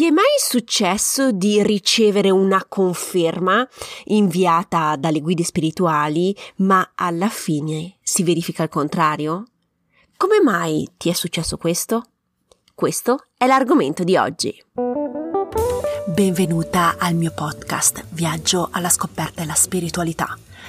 Ti è mai successo di ricevere una conferma inviata dalle guide spirituali, ma alla fine si verifica il contrario? Come mai ti è successo questo? Questo è l'argomento di oggi. Benvenuta al mio podcast Viaggio alla scoperta della spiritualità.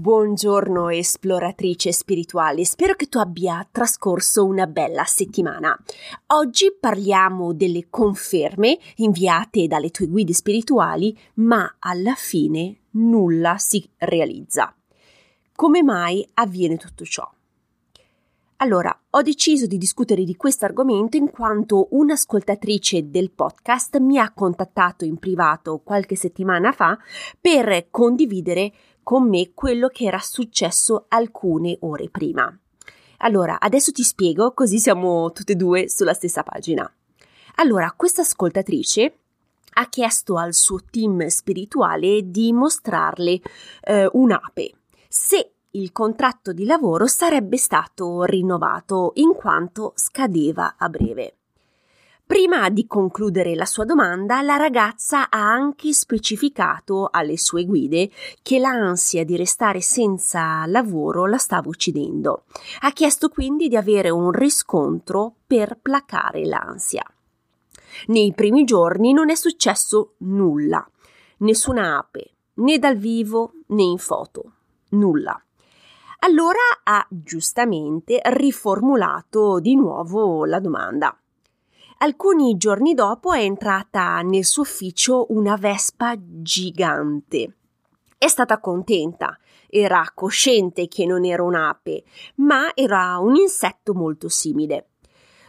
Buongiorno esploratrice spirituale, spero che tu abbia trascorso una bella settimana. Oggi parliamo delle conferme inviate dalle tue guide spirituali, ma alla fine nulla si realizza. Come mai avviene tutto ciò? Allora, ho deciso di discutere di questo argomento in quanto un'ascoltatrice del podcast mi ha contattato in privato qualche settimana fa per condividere con me quello che era successo alcune ore prima. Allora, adesso ti spiego così siamo tutte e due sulla stessa pagina. Allora, questa ascoltatrice ha chiesto al suo team spirituale di mostrarle eh, un'ape se il contratto di lavoro sarebbe stato rinnovato in quanto scadeva a breve. Prima di concludere la sua domanda, la ragazza ha anche specificato alle sue guide che l'ansia di restare senza lavoro la stava uccidendo. Ha chiesto quindi di avere un riscontro per placare l'ansia. Nei primi giorni non è successo nulla, nessuna ape, né dal vivo né in foto, nulla. Allora ha giustamente riformulato di nuovo la domanda. Alcuni giorni dopo è entrata nel suo ufficio una vespa gigante. È stata contenta, era cosciente che non era un'ape, ma era un insetto molto simile.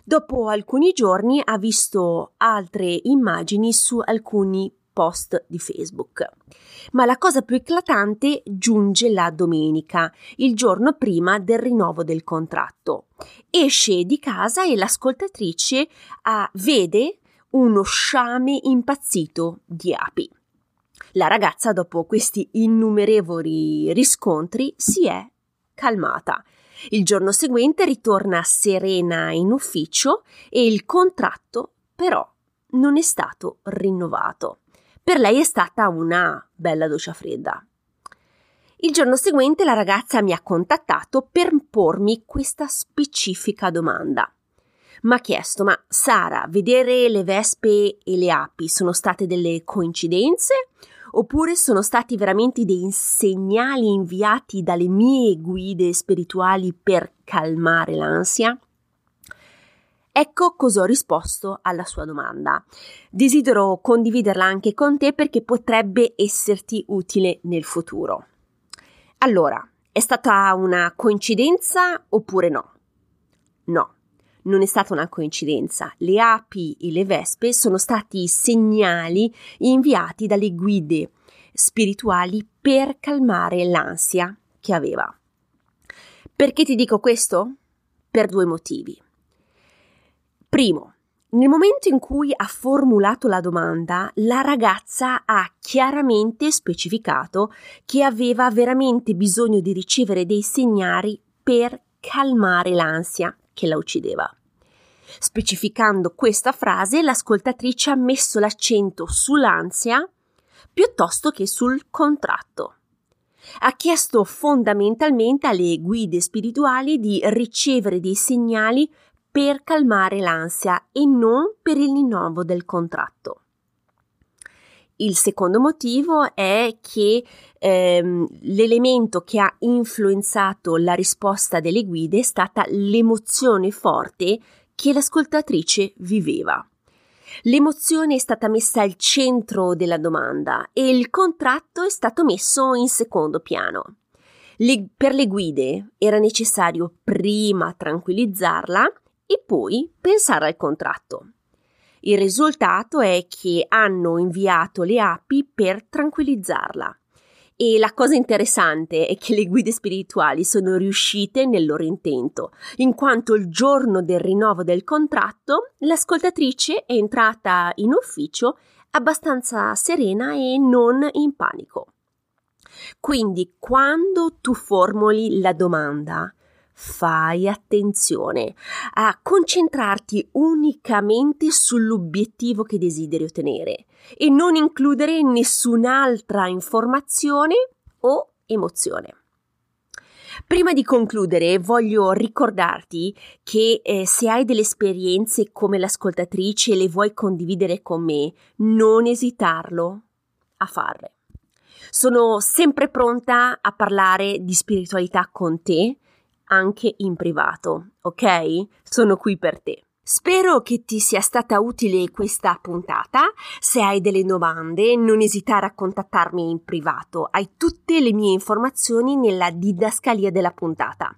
Dopo alcuni giorni ha visto altre immagini su alcuni post di Facebook. Ma la cosa più eclatante giunge la domenica, il giorno prima del rinnovo del contratto. Esce di casa e l'ascoltatrice ah, vede uno sciame impazzito di api. La ragazza, dopo questi innumerevoli riscontri, si è calmata. Il giorno seguente ritorna serena in ufficio e il contratto però non è stato rinnovato. Per lei è stata una bella doccia fredda. Il giorno seguente la ragazza mi ha contattato per pormi questa specifica domanda. Mi ha chiesto: Ma Sara, vedere le vespe e le api sono state delle coincidenze? Oppure sono stati veramente dei segnali inviati dalle mie guide spirituali per calmare l'ansia? Ecco cosa ho risposto alla sua domanda. Desidero condividerla anche con te perché potrebbe esserti utile nel futuro. Allora, è stata una coincidenza oppure no? No, non è stata una coincidenza. Le api e le vespe sono stati segnali inviati dalle guide spirituali per calmare l'ansia che aveva. Perché ti dico questo? Per due motivi. Primo, nel momento in cui ha formulato la domanda, la ragazza ha chiaramente specificato che aveva veramente bisogno di ricevere dei segnali per calmare l'ansia che la uccideva. Specificando questa frase, l'ascoltatrice ha messo l'accento sull'ansia piuttosto che sul contratto. Ha chiesto fondamentalmente alle guide spirituali di ricevere dei segnali per calmare l'ansia e non per il rinnovo del contratto. Il secondo motivo è che ehm, l'elemento che ha influenzato la risposta delle guide è stata l'emozione forte che l'ascoltatrice viveva. L'emozione è stata messa al centro della domanda e il contratto è stato messo in secondo piano. Le, per le guide era necessario prima tranquillizzarla e poi pensare al contratto. Il risultato è che hanno inviato le api per tranquillizzarla E la cosa interessante è che le guide spirituali sono riuscite nel loro intento, in quanto il giorno del rinnovo del contratto l'ascoltatrice è entrata in ufficio abbastanza serena e non in panico. Quindi quando tu formuli la domanda, fai attenzione a concentrarti unicamente sull'obiettivo che desideri ottenere e non includere nessun'altra informazione o emozione. Prima di concludere voglio ricordarti che eh, se hai delle esperienze come l'ascoltatrice e le vuoi condividere con me, non esitarlo a farle. Sono sempre pronta a parlare di spiritualità con te, anche in privato, ok? Sono qui per te. Spero che ti sia stata utile questa puntata. Se hai delle domande, non esitare a contattarmi in privato. Hai tutte le mie informazioni nella didascalia della puntata.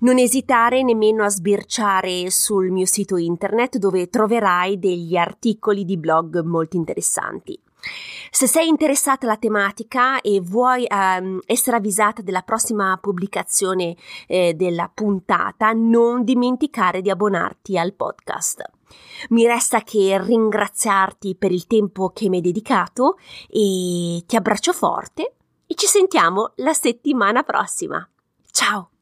Non esitare nemmeno a sbirciare sul mio sito internet dove troverai degli articoli di blog molto interessanti. Se sei interessata alla tematica e vuoi um, essere avvisata della prossima pubblicazione eh, della puntata, non dimenticare di abbonarti al podcast. Mi resta che ringraziarti per il tempo che mi hai dedicato e ti abbraccio forte e ci sentiamo la settimana prossima. Ciao!